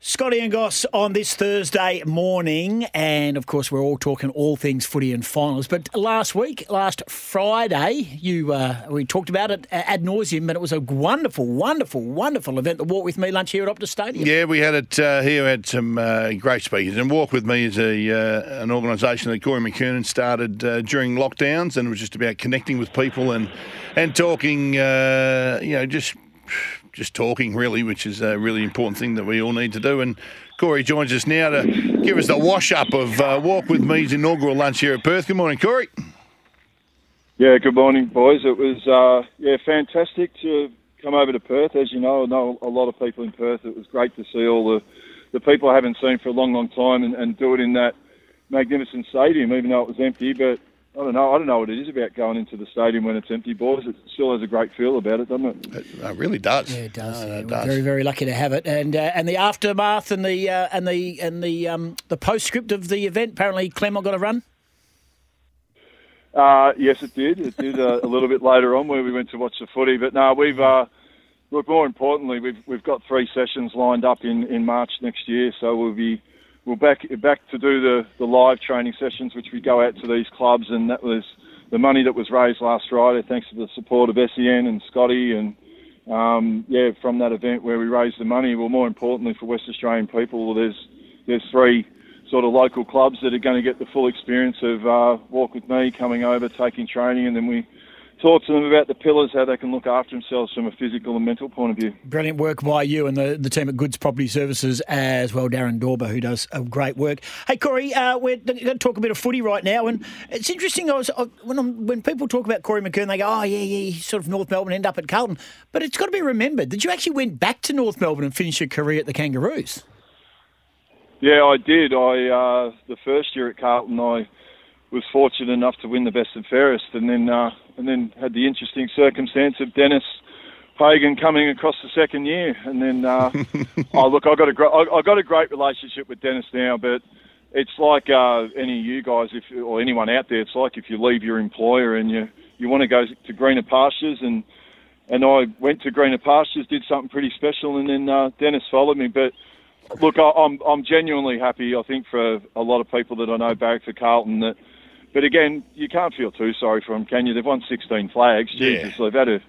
Scotty and Goss on this Thursday morning, and of course we're all talking all things footy and finals. But last week, last Friday, you uh, we talked about it ad nauseum, but it was a wonderful, wonderful, wonderful event. The Walk with Me lunch here at Optus Stadium. Yeah, we had it uh, here. We had some uh, great speakers, and Walk with Me is a uh, an organisation that Corey McKernan started uh, during lockdowns, and it was just about connecting with people and and talking, uh, you know, just just talking really, which is a really important thing that we all need to do. And Corey joins us now to give us the wash up of uh, Walk With Me's inaugural lunch here at Perth. Good morning, Corey. Yeah, good morning, boys. It was uh, yeah fantastic to come over to Perth. As you know, I know a lot of people in Perth. It was great to see all the the people I haven't seen for a long, long time and, and do it in that magnificent stadium, even though it was empty. But I don't know. I don't know what it is about going into the stadium when it's empty, boys. It still has a great feel about it, doesn't it? It, it really does. Yeah, it does. No, yeah. it We're does. very, very lucky to have it, and uh, and the aftermath and the uh, and the and the um, the postscript of the event. Apparently, Clement got a run. Uh, yes, it did. It did uh, a little bit later on where we went to watch the footy. But no, we've uh, look more importantly, we've we've got three sessions lined up in, in March next year. So we'll be we'll back back to do the, the live training sessions, which we go out to these clubs, and that was the money that was raised last Friday, thanks to the support of SEN and Scotty and. Um, yeah, from that event where we raised the money. Well, more importantly for West Australian people, there's there's three sort of local clubs that are going to get the full experience of uh, Walk with Me, coming over, taking training, and then we talk to them about the pillars, how they can look after themselves from a physical and mental point of view. Brilliant work by you and the, the team at Goods Property Services as well, Darren Dorber, who does a great work. Hey, Corey, uh, we're going to talk a bit of footy right now, and it's interesting. I was I, when I'm, when people talk about Corey McKern, they go, "Oh, yeah, yeah, he's sort of North Melbourne, end up at Carlton." But it's got to be remembered that you actually went back to North Melbourne and finished your career at the Kangaroos. Yeah, I did. I uh, the first year at Carlton, I was fortunate enough to win the best and fairest, and then uh, and then had the interesting circumstance of Denis Pagan coming across the second year, and then uh, oh look, I got a I got a great relationship with Denis now, but it's like uh, any of you guys, if or anyone out there, it's like if you leave your employer and you you want to go to greener pastures, and and I went to greener pastures, did something pretty special, and then uh, Dennis followed me, but. Look, I- I'm I'm genuinely happy. I think for a lot of people that I know back for Carlton that, but again, you can't feel too sorry for them, can you? They've won 16 flags. Jesus, they've had a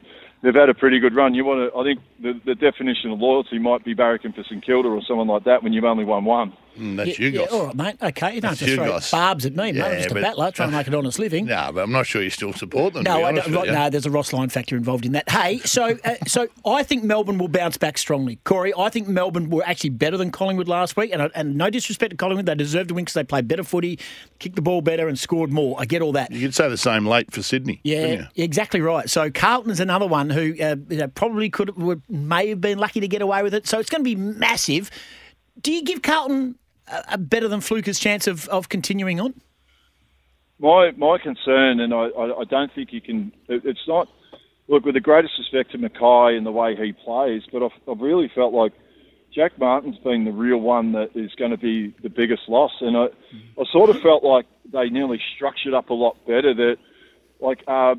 they've had a pretty good run. You want to? I think the the definition of loyalty might be barracking for St Kilda or someone like that when you've only won one. Mm, that's yeah, you yeah, guys. all right, mate. Okay, you don't That's just you throw guys. barbs at me, mate. Yeah, I'm just a but- battler trying to make an honest living. No, but I'm not sure you still support them. to No, I don't, you. no, there's a Ross line factor involved in that. Hey, so uh, so I think Melbourne will bounce back strongly. Corey, I think Melbourne were actually better than Collingwood last week, and, and no disrespect to Collingwood, they deserved to win because they played better footy, kicked the ball better, and scored more. I get all that. You could say the same late for Sydney. Yeah, exactly right. So Carlton is another one who uh, you know, probably could would, may have been lucky to get away with it. So it's going to be massive. Do you give Carlton a, a better than Fluker's chance of, of continuing on? My my concern, and I, I, I don't think you can. It, it's not. Look, with the greatest respect to McKay and the way he plays, but I've, I've really felt like Jack Martin's been the real one that is going to be the biggest loss, and I, I sort of felt like they nearly structured up a lot better. That like uh,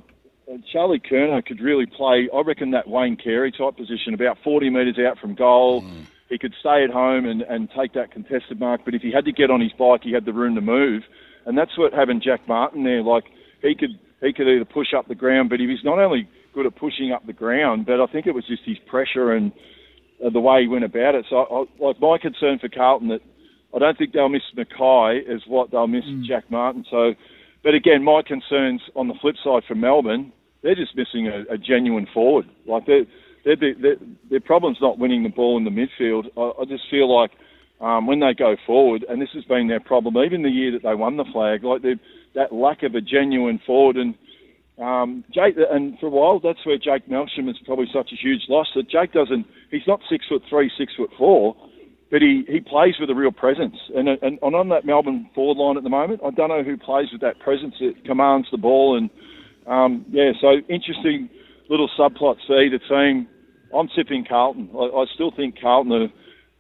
Charlie Curnow could really play. I reckon that Wayne Carey type position, about 40 metres out from goal. He could stay at home and, and take that contested mark, but if he had to get on his bike, he had the room to move, and that's what having Jack Martin there. Like he could he could either push up the ground, but he was not only good at pushing up the ground, but I think it was just his pressure and uh, the way he went about it. So, I, like my concern for Carlton that I don't think they'll miss McKay as what they'll miss Jack Martin. So, but again, my concerns on the flip side for Melbourne, they're just missing a, a genuine forward. Like they're, they're, they're, their problem's not winning the ball in the midfield. I, I just feel like um, when they go forward, and this has been their problem, even the year that they won the flag, like that lack of a genuine forward and. Um, Jake, and for a while, that's where Jake Melksham is probably such a huge loss. That Jake doesn't, he's not six foot three, six foot four, but he, he plays with a real presence. And, and, and on that Melbourne forward line at the moment, I don't know who plays with that presence that commands the ball. And um, yeah, so interesting little subplot. See the team. I'm tipping Carlton. I, I still think Carlton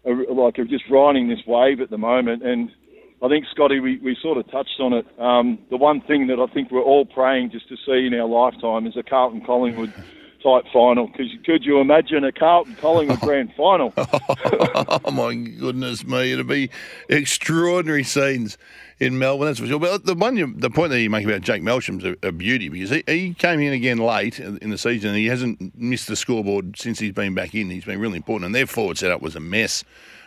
are, are like are just riding this wave at the moment. And I think Scotty, we, we sort of touched on it. Um, the one thing that I think we're all praying just to see in our lifetime is a Carlton Collingwood type final. Because could you imagine a Carlton Collingwood grand final? oh my goodness me! It'd be extraordinary scenes in Melbourne. That's for sure. But the one, you, the point that you make about Jake Melksham's a, a beauty because he, he, came in again late in the season. and He hasn't missed the scoreboard since he's been back in. He's been really important, and their forward setup was a mess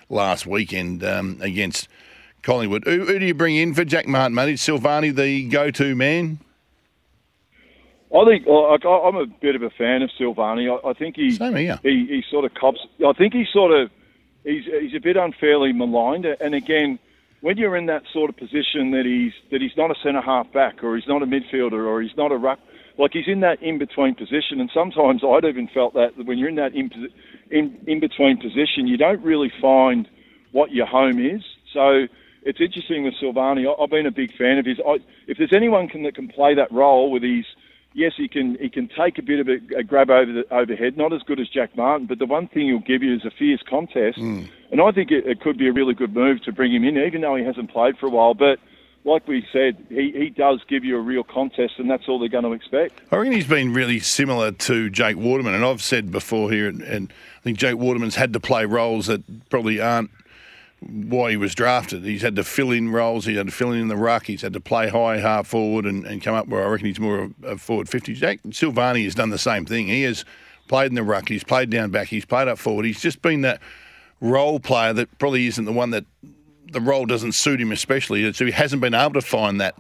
last weekend um, against Collingwood. Who, who, do you bring in for Jack Martin, mate? Is Silvagni the go-to man? I think well, I'm a bit of a fan of Silvagni. I, I think he, he he sort of cops. I think he sort of he's he's a bit unfairly maligned. And again, when you're in that sort of position that he's that he's not a centre half back or he's not a midfielder or he's not a ruck, like he's in that in between position. And sometimes I'd even felt that when you're in that in in, in between position, you don't really find what your home is. So it's interesting with Silvagni. I've been a big fan of his. I, if there's anyone can, that can play that role with his yes, he can he can take a bit of a, a, grab over the overhead, not as good as Jack Martin, but the one thing he'll give you is a fierce contest, mm. and I think it, it, could be a really good move to bring him in, even though he hasn't played for a while. But like we said, he, he does give you a real contest, and that's all they're going to expect. I reckon he's been really similar to Jake Waterman, and I've said before here, and, and I think Jake Waterman's had to play roles that probably aren't why he was drafted. He's had to fill in roles. He's had to fill in the ruck. He's had to play high, half forward, and, and come up where I reckon he's more of a forward 50. Jack Silvagni has done the same thing. He has played in the ruck. He's played down back. He's played up forward. He's just been that role player that probably isn't the one that the role doesn't suit him especially. So he hasn't been able to find that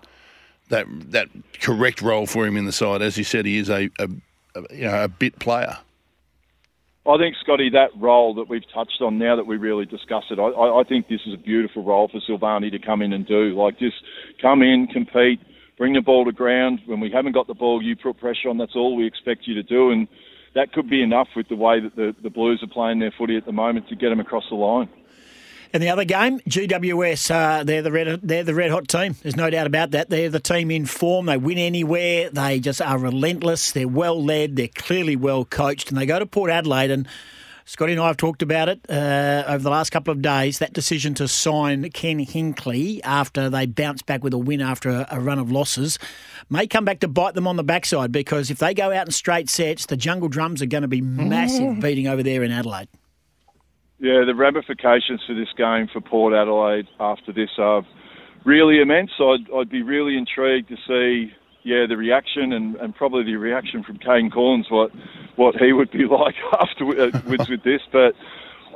that that correct role for him in the side. As you said, he is a, a, a you know a bit player. I think, Scotty, that role that we've touched on now that we really discussed it, I, I think this is a beautiful role for Silvagni to come in and do. Like, just come in, compete, bring the ball to ground. When we haven't got the ball, you put pressure on. That's all we expect you to do. And that could be enough with the way that the, the Blues are playing their footy at the moment to get them across the line. And the other game, GWS, uh, they're the red, they're the red hot team. There's no doubt about that. They're the team in form. They win anywhere. They just are relentless. They're well led. They're clearly well coached, and they go to Port Adelaide. And Scotty and I have talked about it uh, over the last couple of days. That decision to sign Ken Hinkley after they bounced back with a win after a, a run of losses may come back to bite them on the backside because if they go out in straight sets, the Jungle Drums are going to be massive beating over there in Adelaide. Yeah, the ramifications for this game for Port Adelaide after this are really immense. I'd, I'd be really intrigued to see, yeah, the reaction and, and probably the reaction from Kane Cornes, what what he would be like afterwards uh, with this. But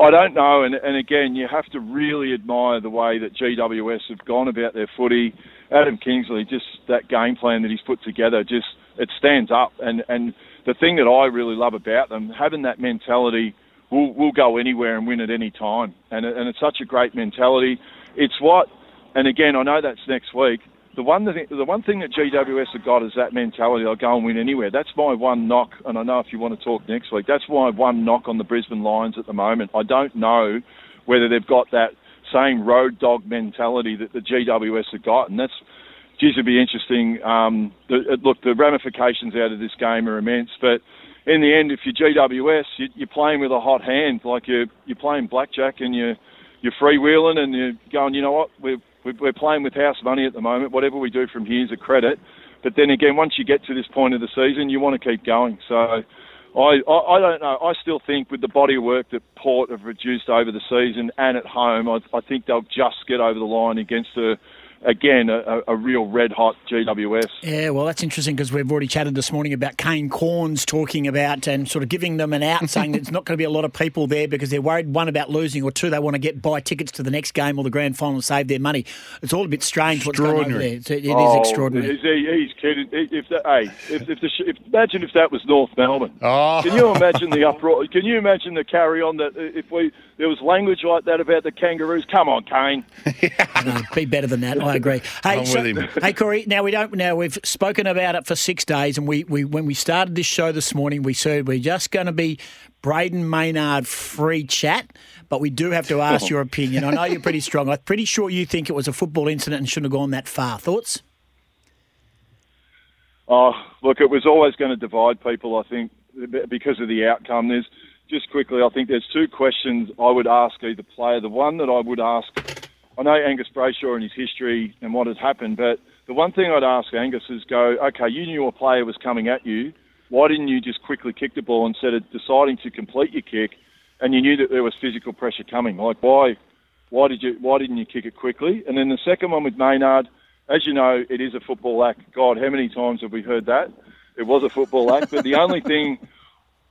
I don't know. And, and again, you have to really admire the way that GWS have gone about their footy. Adam Kingsley, just that game plan that he's put together, just it stands up. And and the thing that I really love about them, having that mentality we'll, we'll go anywhere and win at any time. And, and it's such a great mentality. It's what, and again, I know that's next week. The one, thing, the one thing that GWS have got is that mentality. They'll go and win anywhere. That's my one knock, and I know if you want to talk next week, that's my one knock on the Brisbane Lions at the moment. I don't know whether they've got that same road dog mentality that the GWS have got, and that's geez, it'd be interesting. Um, the, look, the ramifications out of this game are immense, but in the end, if you're GWS, you're playing with a hot hand, like you're you're playing blackjack and you're you're freewheeling and you're going. You know what? We're we're playing with house money at the moment. Whatever we do from here is a credit. But then again, once you get to this point of the season, you want to keep going. So I, I, I don't know. I still think with the body of work that Port have reduced over the season and at home, I, I think they'll just get over the line against a again, a, a, real red hot GWS. Yeah, well, that's interesting because we've already chatted this morning about Kane Cornes talking about and sort of giving them an out, saying there's not going to be a lot of people there because they're worried, one, about losing, or two, they want to get buy tickets to the next game or the grand final and save their money. It's all a bit strange what's going on there. It's, it, it oh, is extraordinary. Is he, he's kidding. If the, hey, if, if the, if, imagine if that was North Melbourne. Oh. Can you imagine the uproar? Can you imagine the carry on that if we there was language like that about the Kangaroos? Come on, Kane. no, be better than that. I agree. Hey, I'm so- with him. hey, Corey. Now we don't. Now we've spoken about it for six days, and we, we when we started this show this morning, we said we're just going to be Brayden Maynard free chat, but we do have to ask oh. your opinion. I know you're pretty strong. I'm pretty sure you think it was a football incident and shouldn't have gone that far. Thoughts? Oh, look, it was always going to divide people, I think, because of the outcome. There's just quickly, I think there's two questions I would ask either player. The one that I would ask, I know Angus Brayshaw and his history and what has happened, but the one thing I'd ask Angus is go, okay, you knew a player was coming at you. Why didn't you just quickly kick the ball instead of deciding to complete your kick and you knew that there was physical pressure coming? Like, why, why did you, why didn't you kick it quickly? And then the second one with Maynard, as you know, it is a football act. God, how many times have we heard that? It was a football act, but the only thing,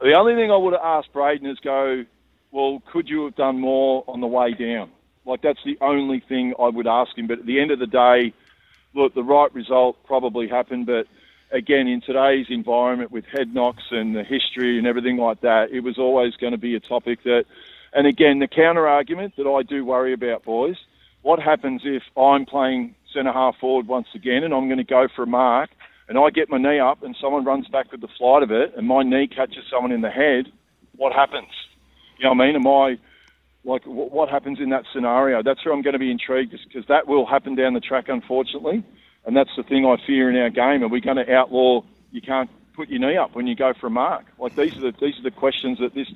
the only thing I would have asked Brayden is go, well, could you have done more on the way down? Like that's the only thing I would ask him. But at the end of the day, look, the right result probably happened, but again, in today's environment with head knocks and the history and everything like that, it was always going to be a topic that, and again, the counter argument that I do worry about, boys, what happens if I'm playing centre half forward once again and I'm going to go for a mark and I get my knee up and someone runs back with the flight of it and my knee catches someone in the head, what happens? You know what I mean? Am I like wh- what happens in that scenario? That's where I'm going to be intrigued because that will happen down the track, unfortunately, and that's the thing I fear in our game. Are we going to outlaw you can't put your knee up when you go for a mark? Like these are the these are the questions that this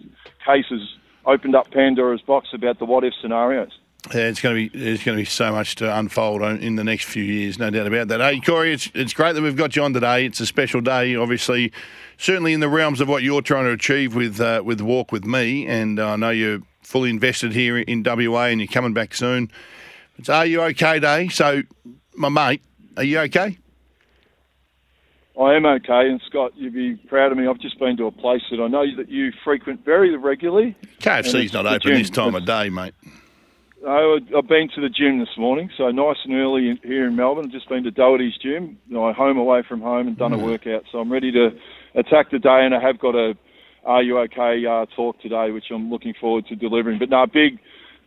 case has opened up Pandora's box about the what if scenarios. Yeah, it's going to be there's going to be so much to unfold in the next few years, no doubt about that. Hey, Corey, it's it's great that we've got you on today. It's a special day, obviously, certainly in the realms of what you're trying to achieve with uh, with Walk with Me, and I know you're fully invested here in WA, and you're coming back soon. It's Are You Okay Day? So, my mate, are you okay? I am okay, and Scott, you'd be proud of me. I've just been to a place that I know that you frequent very regularly. KFC's not open this time of day, mate. I, I've been to the gym this morning, so nice and early in, here in Melbourne. I've just been to Doherty's gym, you know, home away from home, and done a hmm. workout. So I'm ready to attack the day, and I have got a Are You OK uh, talk today, which I'm looking forward to delivering. But no, big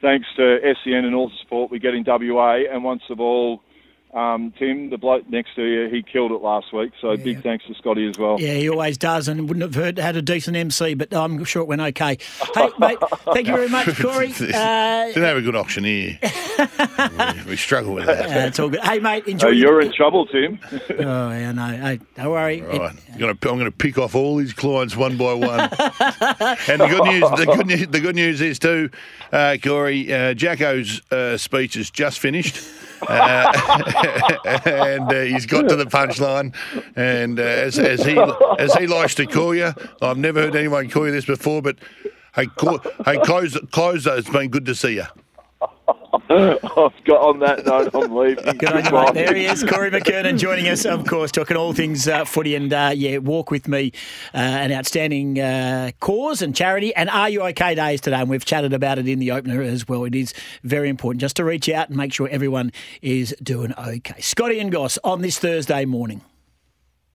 thanks to SEN and all the support we get in WA, and once of all, um, Tim, the bloke next to you, he killed it last week. So big thanks to Scotty as well. Yeah, he always does, and wouldn't have heard, had a decent MC, but I'm sure it went okay. Hey, mate, thank you very much, Corey. Uh, Didn't have a good auctioneer. we, we struggle with that. uh, it's all good. Hey, mate, enjoy. Oh, you're in trouble, Tim. Oh, yeah, no, hey, don't worry. Right. I'm going to I'm going to pick off all these clients one by one. and the good news the good news the good news is too, uh, Corey, uh, Jacko's uh, speech is just finished. Uh, and uh, he's got to the punchline, and uh, as, as he as he likes to call you, I've never heard anyone call you this before. But hey, hey, close. It's been good to see you. I've got on that note, I'm leaving. Good on you, mate. There he is, Corey McKernan, joining us, of course, talking all things uh, footy and, uh, yeah, walk with me, uh, an outstanding uh, cause and charity. And Are You OK Days today, and we've chatted about it in the opener as well. It is very important just to reach out and make sure everyone is doing okay. Scotty and Goss on this Thursday morning.